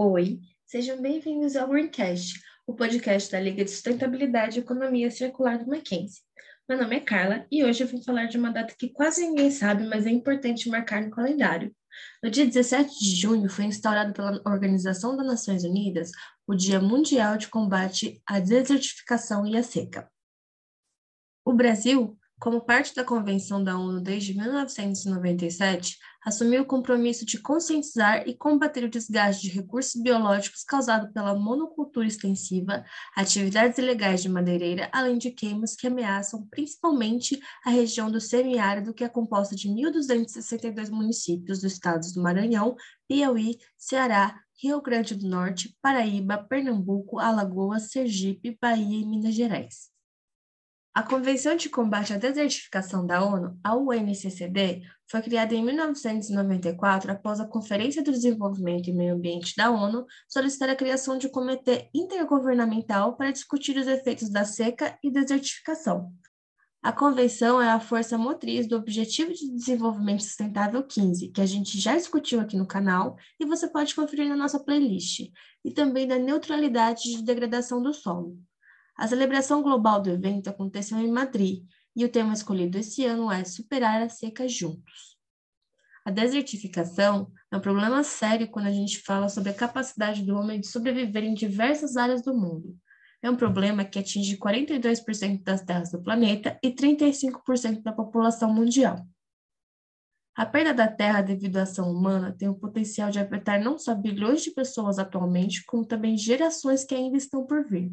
Oi, sejam bem-vindos ao Greencast, o podcast da Liga de Sustentabilidade e Economia Circular do Mackenzie. Meu nome é Carla e hoje eu vim falar de uma data que quase ninguém sabe, mas é importante marcar no calendário. No dia 17 de junho foi instaurado pela Organização das Nações Unidas o Dia Mundial de Combate à Desertificação e à Seca. O Brasil como parte da Convenção da ONU desde 1997, assumiu o compromisso de conscientizar e combater o desgaste de recursos biológicos causado pela monocultura extensiva, atividades ilegais de madeireira, além de queimas que ameaçam principalmente a região do semiárido, que é composta de 1.262 municípios dos estados do Maranhão, Piauí, Ceará, Rio Grande do Norte, Paraíba, Pernambuco, Alagoas, Sergipe, Bahia e Minas Gerais. A Convenção de Combate à Desertificação da ONU, a UNCCD, foi criada em 1994 após a Conferência do Desenvolvimento e Meio Ambiente da ONU solicitar a criação de um comitê intergovernamental para discutir os efeitos da seca e desertificação. A convenção é a força motriz do Objetivo de Desenvolvimento Sustentável 15, que a gente já discutiu aqui no canal e você pode conferir na nossa playlist, e também da neutralidade de degradação do solo. A celebração global do evento aconteceu em Madrid e o tema escolhido esse ano é Superar a Seca Juntos. A desertificação é um problema sério quando a gente fala sobre a capacidade do homem de sobreviver em diversas áreas do mundo. É um problema que atinge 42% das terras do planeta e 35% da população mundial. A perda da terra devido à ação humana tem o potencial de afetar não só bilhões de pessoas atualmente, como também gerações que ainda estão por vir.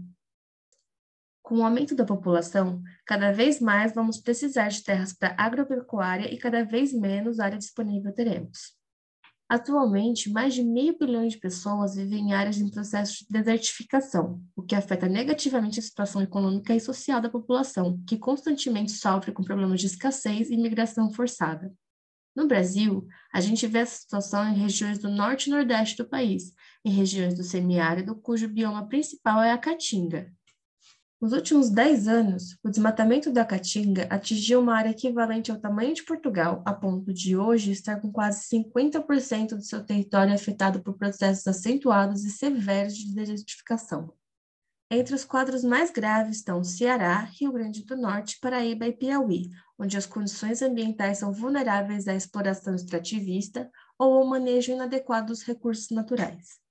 Com o aumento da população, cada vez mais vamos precisar de terras para agropecuária e cada vez menos área disponível teremos. Atualmente, mais de meio bilhão de pessoas vivem em áreas em processo de desertificação, o que afeta negativamente a situação econômica e social da população, que constantemente sofre com problemas de escassez e migração forçada. No Brasil, a gente vê essa situação em regiões do norte e nordeste do país, em regiões do semiárido, cujo bioma principal é a caatinga, nos últimos 10 anos, o desmatamento da Caatinga atingiu uma área equivalente ao tamanho de Portugal, a ponto de hoje estar com quase 50% do seu território afetado por processos acentuados e severos de desertificação. Entre os quadros mais graves estão Ceará, Rio Grande do Norte, Paraíba e Piauí, onde as condições ambientais são vulneráveis à exploração extrativista ou ao manejo inadequado dos recursos naturais.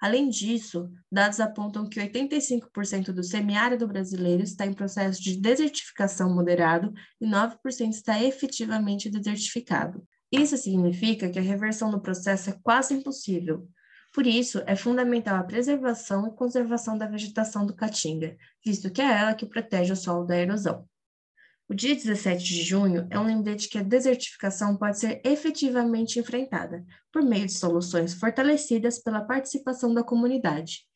Além disso, dados apontam que 85% do semiárido brasileiro está em processo de desertificação moderado e 9% está efetivamente desertificado. Isso significa que a reversão do processo é quase impossível. Por isso, é fundamental a preservação e conservação da vegetação do caatinga, visto que é ela que protege o solo da erosão. O dia 17 de junho é um lembrete que a desertificação pode ser efetivamente enfrentada por meio de soluções fortalecidas pela participação da comunidade.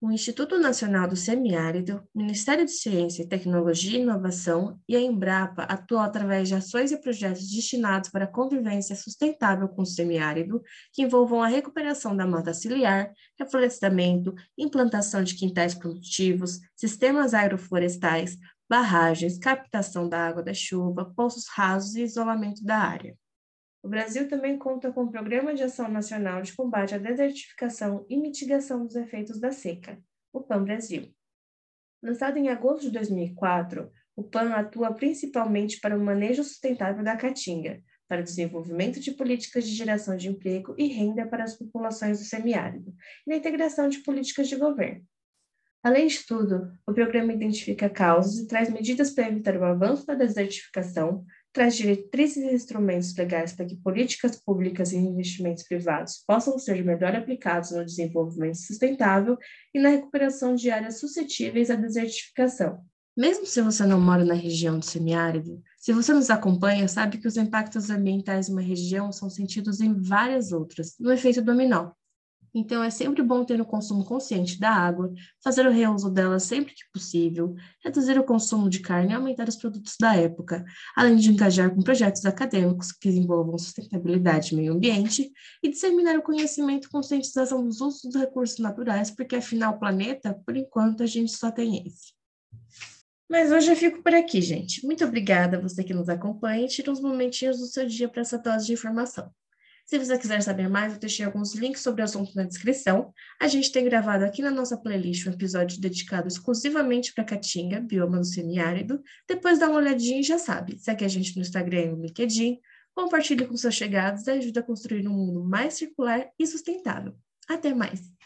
O Instituto Nacional do Semiárido, Ministério de Ciência, Tecnologia e Inovação e a Embrapa atuam através de ações e projetos destinados para a convivência sustentável com o semiárido, que envolvam a recuperação da mata ciliar, reflorestamento, implantação de quintais produtivos, sistemas agroflorestais, barragens, captação da água da chuva, poços rasos e isolamento da área. O Brasil também conta com o Programa de Ação Nacional de Combate à Desertificação e Mitigação dos Efeitos da Seca, o PAN Brasil. Lançado em agosto de 2004, o PAN atua principalmente para o manejo sustentável da caatinga, para o desenvolvimento de políticas de geração de emprego e renda para as populações do semiárido e na integração de políticas de governo. Além de tudo, o programa identifica causas e traz medidas para evitar o avanço da desertificação, traz diretrizes e instrumentos legais para que políticas públicas e investimentos privados possam ser melhor aplicados no desenvolvimento sustentável e na recuperação de áreas suscetíveis à desertificação. Mesmo se você não mora na região do semiárido, se você nos acompanha, sabe que os impactos ambientais de uma região são sentidos em várias outras, no efeito dominó. Então, é sempre bom ter o um consumo consciente da água, fazer o reuso dela sempre que possível, reduzir o consumo de carne e aumentar os produtos da época, além de engajar com projetos acadêmicos que envolvam sustentabilidade e meio ambiente e disseminar o conhecimento e conscientização dos usos dos recursos naturais, porque afinal o planeta, por enquanto, a gente só tem esse. Mas hoje eu fico por aqui, gente. Muito obrigada a você que nos acompanha e tira uns momentinhos do seu dia para essa dose de informação. Se você quiser saber mais, eu deixei alguns links sobre o assunto na descrição. A gente tem gravado aqui na nossa playlist um episódio dedicado exclusivamente para Caatinga, bioma do semiárido. Depois dá uma olhadinha e já sabe. Segue a gente no Instagram e no LinkedIn. Compartilhe com seus chegados e ajuda a construir um mundo mais circular e sustentável. Até mais!